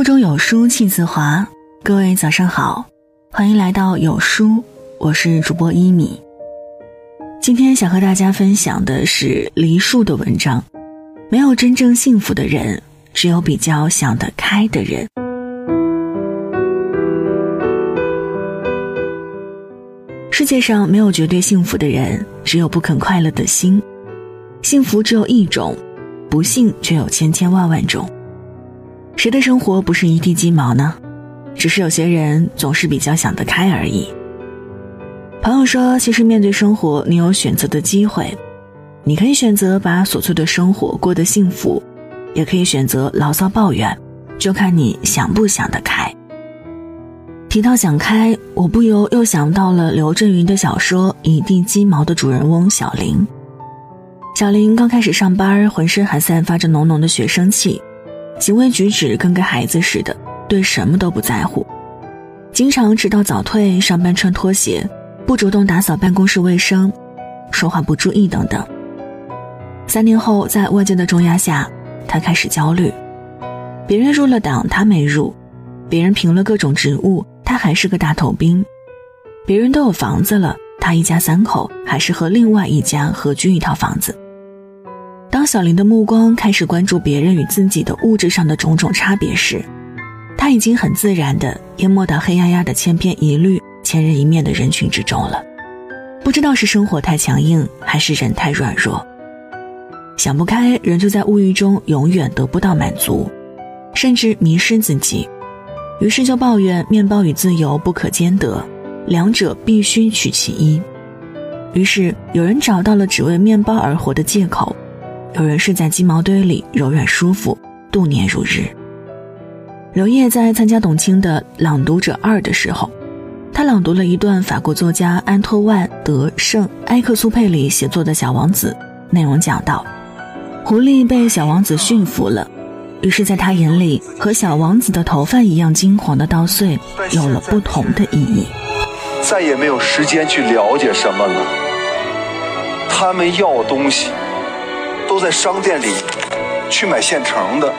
腹中有书气自华。各位早上好，欢迎来到有书，我是主播一米。今天想和大家分享的是梨树的文章。没有真正幸福的人，只有比较想得开的人。世界上没有绝对幸福的人，只有不肯快乐的心。幸福只有一种，不幸却有千千万万种。谁的生活不是一地鸡毛呢？只是有些人总是比较想得开而已。朋友说，其实面对生活，你有选择的机会，你可以选择把琐碎的生活过得幸福，也可以选择牢骚抱怨，就看你想不想得开。提到想开，我不由又想到了刘震云的小说《一地鸡毛》的主人翁小林。小林刚开始上班，浑身还散发着浓浓的学生气，行为举止跟个孩子似的。对什么都不在乎，经常迟到早退，上班穿拖鞋，不主动打扫办公室卫生，说话不注意等等。三年后，在外界的重压下，他开始焦虑。别人入了党，他没入；别人评了各种职务，他还是个大头兵；别人都有房子了，他一家三口还是和另外一家合居一套房子。当小林的目光开始关注别人与自己的物质上的种种差别时，他已经很自然地淹没到黑压压的千篇一律、千人一面的人群之中了。不知道是生活太强硬，还是人太软弱。想不开，人就在物欲中永远得不到满足，甚至迷失自己。于是就抱怨面包与自由不可兼得，两者必须取其一。于是有人找到了只为面包而活的借口，有人睡在鸡毛堆里柔软舒服，度年如日。刘烨在参加董卿的《朗读者二》的时候，他朗读了一段法国作家安托万·德·圣埃克苏佩里写作的小王子，内容讲到：狐狸被小王子驯服了，于是在他眼里，和小王子的头发一样金黄的稻穗有了不同的意义。再也没有时间去了解什么了。他们要东西，都在商店里去买现成的。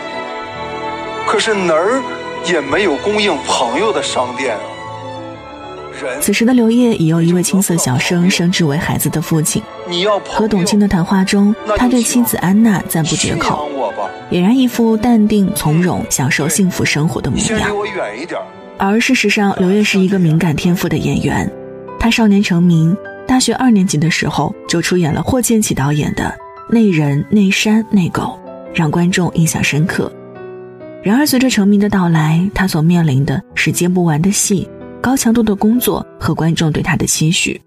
可是哪儿也没有供应朋友的商店啊！此时的刘烨已由一位青涩小生升职为孩子的父亲。和董卿的谈话中，他对妻子安娜赞不绝口，俨然一副淡定从容、享受幸福生活的模样。而事实上，刘烨是一个敏感天赋的演员。他少年成名，大学二年级的时候就出演了霍建起导演的《内人内山内狗》，让观众印象深刻。然而，随着成名的到来，他所面临的是接不完的戏、高强度的工作和观众对他的期许。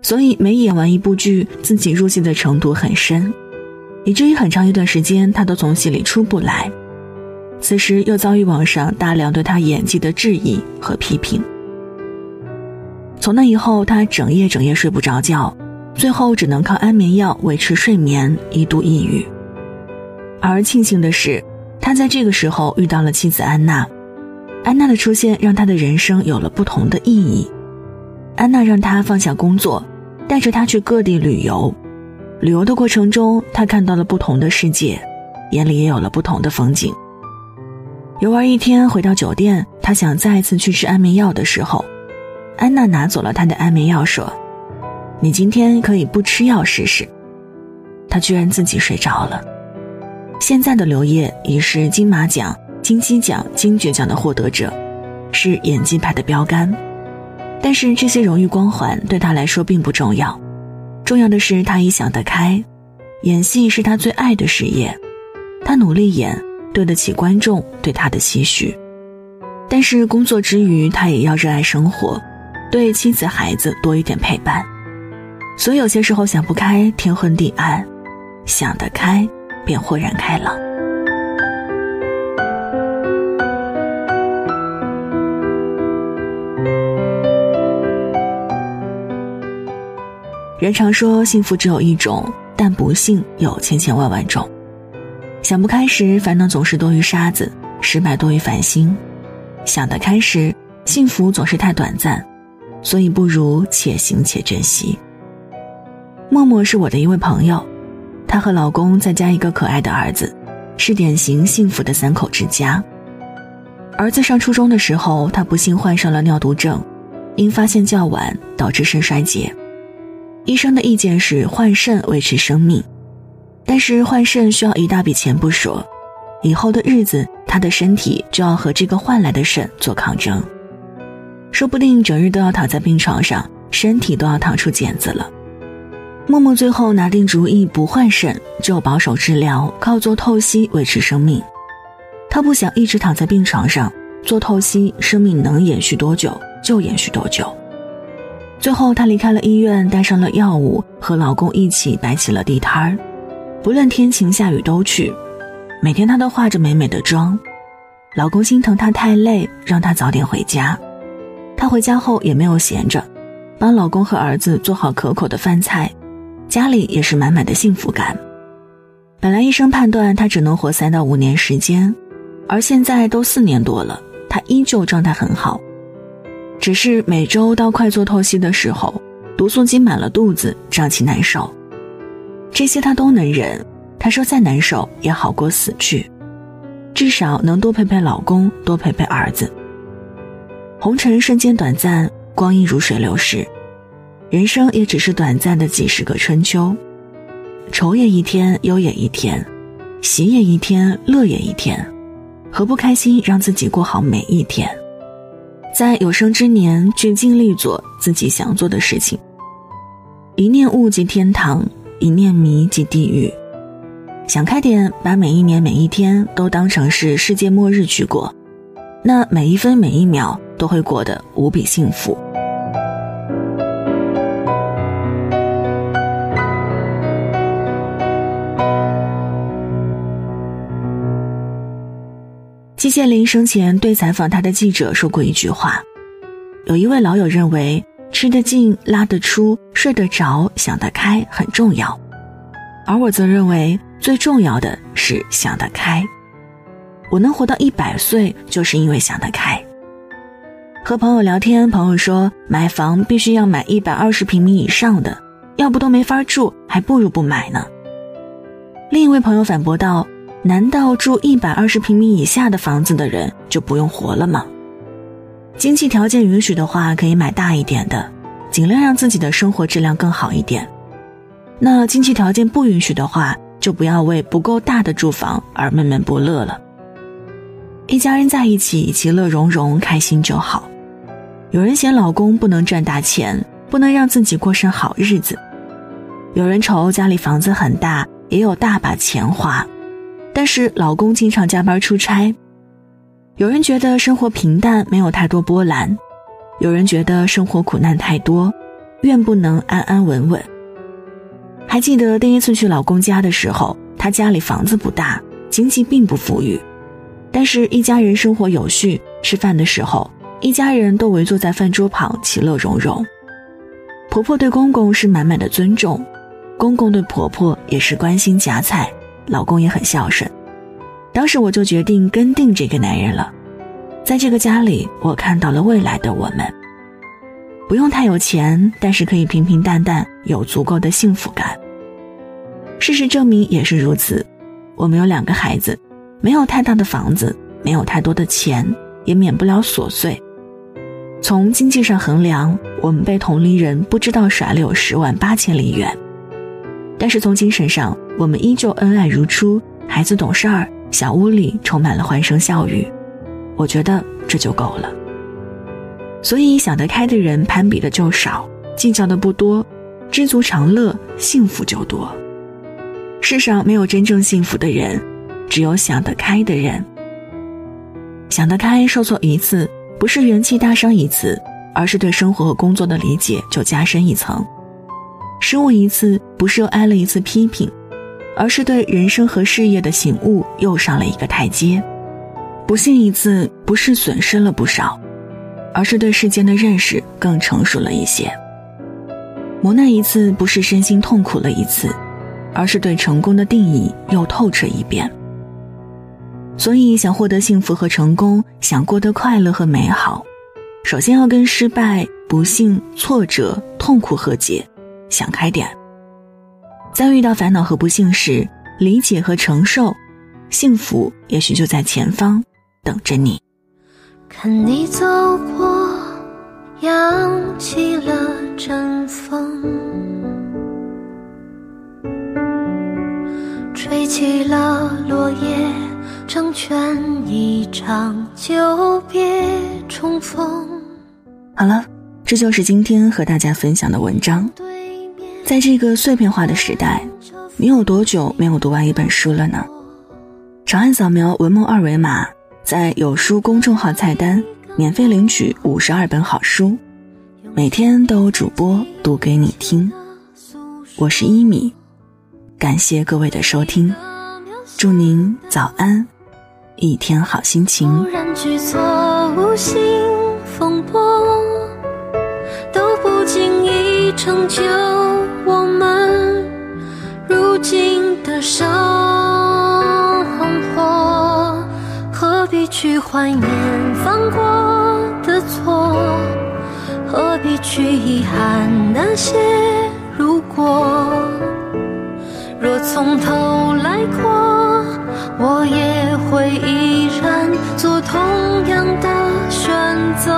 所以，每演完一部剧，自己入戏的程度很深，以至于很长一段时间他都从戏里出不来。此时又遭遇网上大量对他演技的质疑和批评。从那以后，他整夜整夜睡不着觉，最后只能靠安眠药维持睡眠，一度抑郁。而庆幸的是。他在这个时候遇到了妻子安娜，安娜的出现让他的人生有了不同的意义。安娜让他放下工作，带着他去各地旅游。旅游的过程中，他看到了不同的世界，眼里也有了不同的风景。游玩一天回到酒店，他想再一次去吃安眠药的时候，安娜拿走了他的安眠药，说：“你今天可以不吃药试试。”他居然自己睡着了。现在的刘烨已是金马奖、金鸡奖、金爵奖的获得者，是演技派的标杆。但是这些荣誉光环对他来说并不重要，重要的是他已想得开，演戏是他最爱的事业，他努力演，对得起观众对他的期许。但是工作之余，他也要热爱生活，对妻子孩子多一点陪伴。所以有些时候想不开，天昏地暗；想得开。便豁然开朗。人常说幸福只有一种，但不幸有千千万万种。想不开时，烦恼总是多于沙子；失败多于烦心。想得开时，幸福总是太短暂，所以不如且行且珍惜。默默是我的一位朋友。她和老公再加一个可爱的儿子，是典型幸福的三口之家。儿子上初中的时候，他不幸患上了尿毒症，因发现较晚导致肾衰竭。医生的意见是换肾维持生命，但是换肾需要一大笔钱不说，以后的日子他的身体就要和这个换来的肾做抗争，说不定整日都要躺在病床上，身体都要躺出茧子了。默默最后拿定主意不换肾，就保守治疗，靠做透析维持生命。他不想一直躺在病床上做透析，生命能延续多久就延续多久。最后，她离开了医院，带上了药物，和老公一起摆起了地摊儿，不论天晴下雨都去。每天她都化着美美的妆，老公心疼她太累，让她早点回家。她回家后也没有闲着，帮老公和儿子做好可口的饭菜，家里也是满满的幸福感。本来医生判断她只能活三到五年时间，而现在都四年多了，她依旧状态很好。只是每周到快做透析的时候，毒素积满了肚子，胀气难受。这些她都能忍。她说再难受也好过死去，至少能多陪陪老公，多陪陪儿子。红尘瞬间短暂，光阴如水流逝，人生也只是短暂的几十个春秋。愁也一天，忧也一天，喜也一天，乐也一天，何不开心，让自己过好每一天？在有生之年，去尽力做自己想做的事情。一念悟即天堂，一念迷即地狱。想开点，把每一年每一天都当成是世界末日去过，那每一分每一秒都会过得无比幸福。季羡林生前对采访他的记者说过一句话：“有一位老友认为，吃得进、拉得出、睡得着、想得开很重要，而我则认为最重要的是想得开。我能活到一百岁，就是因为想得开。”和朋友聊天，朋友说买房必须要买一百二十平米以上的，要不都没法住，还不如不买呢。另一位朋友反驳道。难道住一百二十平米以下的房子的人就不用活了吗？经济条件允许的话，可以买大一点的，尽量让自己的生活质量更好一点。那经济条件不允许的话，就不要为不够大的住房而闷闷不乐了。一家人在一起，其乐融融，开心就好。有人嫌老公不能赚大钱，不能让自己过上好日子；有人愁家里房子很大，也有大把钱花。但是老公经常加班出差，有人觉得生活平淡没有太多波澜，有人觉得生活苦难太多，愿不能安安稳稳。还记得第一次去老公家的时候，他家里房子不大，经济并不富裕，但是一家人生活有序，吃饭的时候一家人都围坐在饭桌旁，其乐融融。婆婆对公公是满满的尊重，公公对婆婆也是关心夹菜。老公也很孝顺，当时我就决定跟定这个男人了。在这个家里，我看到了未来的我们。不用太有钱，但是可以平平淡淡，有足够的幸福感。事实证明也是如此。我们有两个孩子，没有太大的房子，没有太多的钱，也免不了琐碎。从经济上衡量，我们被同龄人不知道甩了有十万八千里远。但是从精神上，我们依旧恩爱如初，孩子懂事儿，小屋里充满了欢声笑语，我觉得这就够了。所以想得开的人攀比的就少，计较的不多，知足常乐，幸福就多。世上没有真正幸福的人，只有想得开的人。想得开，受挫一次不是元气大伤一次，而是对生活和工作的理解就加深一层。失误一次，不是又挨了一次批评，而是对人生和事业的醒悟又上了一个台阶；不幸一次，不是损失了不少，而是对世间的认识更成熟了一些；磨难一次，不是身心痛苦了一次，而是对成功的定义又透彻一遍。所以，想获得幸福和成功，想过得快乐和美好，首先要跟失败、不幸、挫折、痛苦和解。想开点，在遇到烦恼和不幸时，理解和承受，幸福也许就在前方等着你。看你走过，扬起了阵风，吹起了落叶，成全一场久别重逢。好了，这就是今天和大家分享的文章。在这个碎片化的时代，你有多久没有读完一本书了呢？长按扫描文末二维码。在有书公众号菜单免费领取五十二本好书，每天都有主播读给你听。我是一米，感谢各位的收听，祝您早安，一天好心情。然举措无心风波都不经意成就生活，何必。去怀念犯过的错，何必去遗憾那些如果？若从头来过，我也会依然做同样的选择。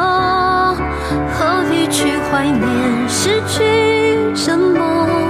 何必去怀念失去什么？